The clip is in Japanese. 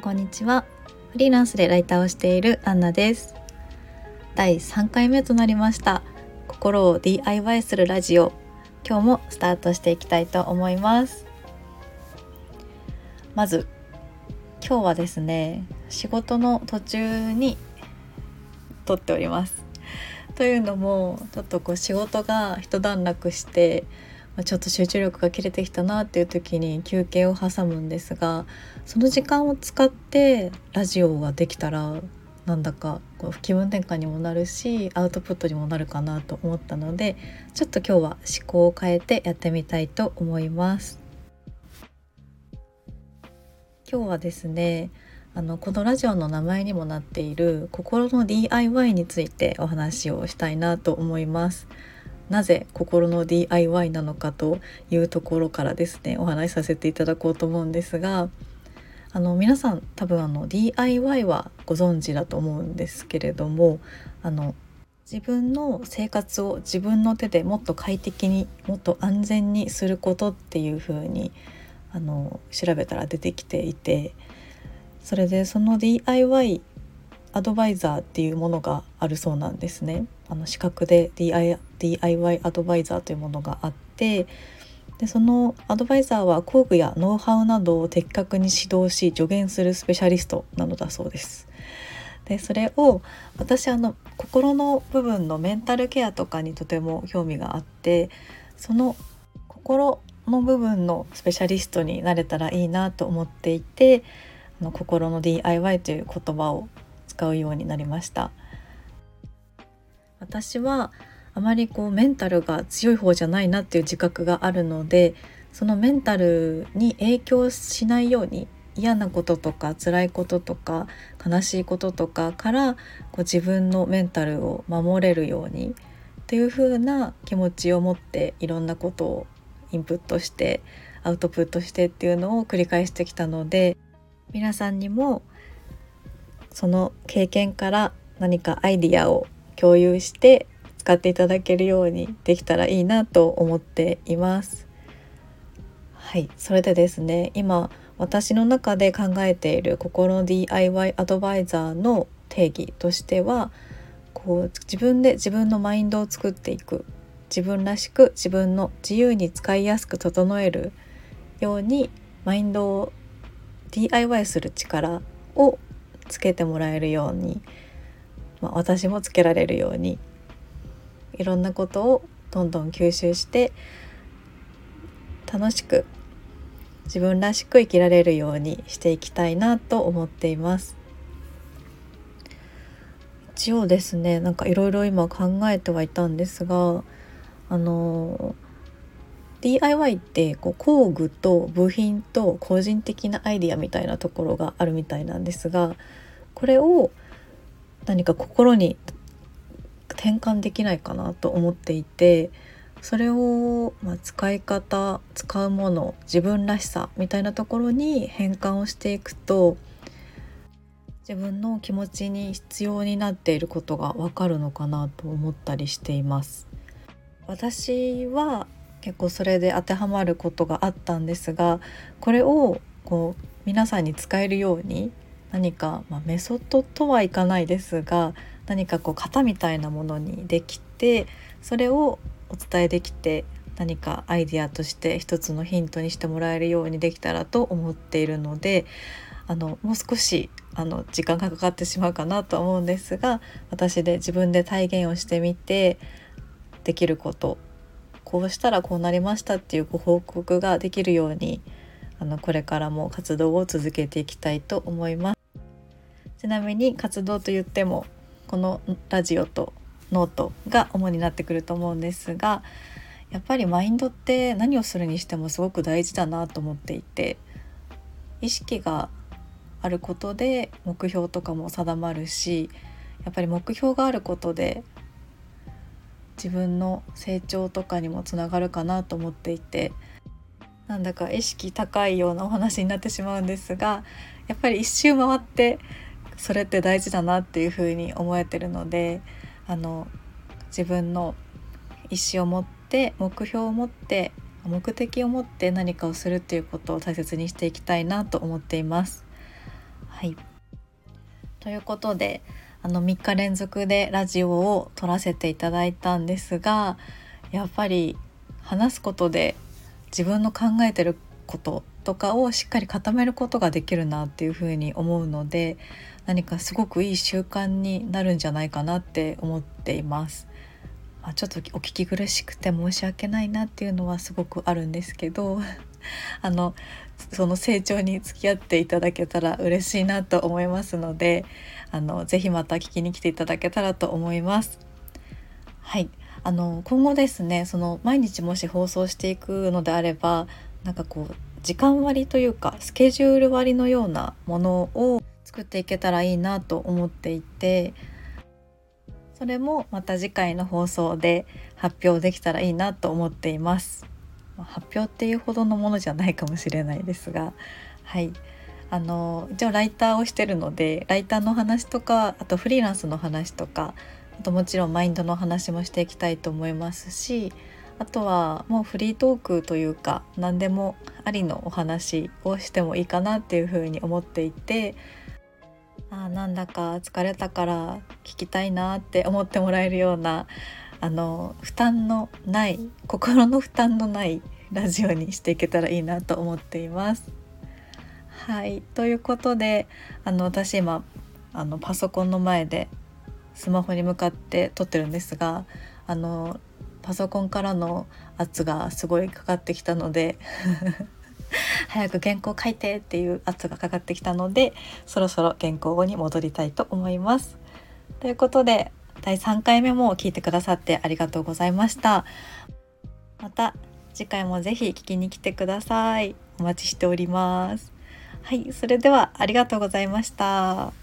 んこんにちは。フリーランスでライターをしているアンナです。第3回目となりました。心を DIY するラジオ。今日もスタートしていきたいと思います。まず今日はですね仕事の途中に撮っております。というのもちょっとこう仕事が一段落してちょっと集中力が切れてきたなっていう時に休憩を挟むんですがその時間を使ってラジオができたらなんだかこう気分転換にもなるしアウトプットにもなるかなと思ったのでちょっと今日は思考を変えてやってみたいと思います。今日はですねあのこのラジオの名前にもなっている心の DIY についてお話をしたいなと思います。なぜ心の DIY なのかというところからですねお話しさせていただこうと思うんですがあの皆さん多分あの DIY はご存知だと思うんですけれどもあの自分の生活を自分の手でもっと快適にもっと安全にすることっていう風にあの調べたら出てきていてそれでその DIY アドバイザーっていうものがあるそうなんですね。あの資格で DIY アドバイザーというものがあってでそのアドバイザーは工具やノウハウなどを的確に指導し助言するスペシャリストなのだそうです。でそれを私あの心の部分のメンタルケアとかにとても興味があってその心の部分のスペシャリストになれたらいいなと思っていてあの心の DIY という言葉を使うようになりました私はあまりこうメンタルが強い方じゃないなっていう自覚があるのでそのメンタルに影響しないように嫌なこととか辛いこととか悲しいこととかからこう自分のメンタルを守れるようにっていう風な気持ちを持っていろんなことをインプットしてアウトプットしてっていうのを繰り返してきたので皆さんにもその経験から何かアイディアを共有して使っていただけるようにできたらいいなと思っています。はいそれでですね今私の中で考えている心 DIY アドバイザーの定義としてはこう自分で自分のマインドを作っていく自分らしく自分の自由に使いやすく整えるようにマインドを DIY する力をつけてもらえるように、まあ、私もつけられるようにいろんなことをどんどん吸収して楽しく自分らしく生きられるようにしていきたいなと思っています。一応ですねなんかいろいろ今考えてはいたんですがあの DIY ってこう工具と部品と個人的なアイディアみたいなところがあるみたいなんですがこれを何か心に転換できないかなと思っていてそれを、まあ、使い方使うもの自分らしさみたいなところに変換をしていくと自分の気持ちに必要になっていることがわかるのかなと思ったりしています。私は結構それで当てはまることがあったんですがこれをこう皆さんに使えるように何か、まあ、メソッドとはいかないですが何かこう型みたいなものにできてそれをお伝えできて何かアイデアとして一つのヒントにしてもらえるようにできたらと思っているのであのもう少しあの時間がかかってしまうかなと思うんですが私で自分で体現をしてみてできることこうしたらこうなりましたっていうご報告ができるようにあのこれからも活動を続けていきたいと思います。ちなみに活動と言ってもこのラジオとノートが主になってくると思うんですがやっぱりマインドって何をするにしてもすごく大事だなと思っていて意識があることで目標とかも定まるしやっぱり目標があることで自分の成長とかにもつながるかなと思っていてなんだか意識高いようなお話になってしまうんですがやっぱり一周回ってそれって大事だなっていうふうに思えてるのであの自分の意思を持って目標を持って目的を持って何かをするっていうことを大切にしていきたいなと思っています。はいということであの3日連続でラジオを撮らせていただいたんですがやっぱり話すことで自分の考えてることとかをしっかり固めることができるなっていうふうに思うので何かすごくいい習慣になるんじゃないかなって思っています。まあ、ちょっとお聞き苦しくて申し訳ないなっていうのはすごくあるんですけど あのその成長に付き合っていただけたら嬉しいなと思いますのであのぜひまた聞きに来ていただけたらと思います。はいあの今後ですねその毎日もし放送していくのであればなんかこう時間割というかスケジュール割のようなものを作っていけたらいいなと思っていてそれもまた次回の放送で発表できたらいいなと思っています。発表っていうほどのものじゃないかもしれないですがはい。あの一応ライターをしてるのでライターの話とかあとフリーランスの話とかあともちろんマインドの話もしていきたいと思いますしあとはもうフリートークというか何でもありのお話をしてもいいかなっていうふうに思っていてあなんだか疲れたから聞きたいなって思ってもらえるようなあの負担のない心の負担のないラジオにしていけたらいいなと思っています。はいということであの私今あのパソコンの前でスマホに向かって撮ってるんですがあのパソコンからの圧がすごいかかってきたので 早く原稿書いてっていう圧がかかってきたのでそろそろ原稿後に戻りたいと思います。ということで第3回目も聞いてくださってありがとうございました。また次回もぜひ聞きに来てください。お待ちしております。はい、それではありがとうございました。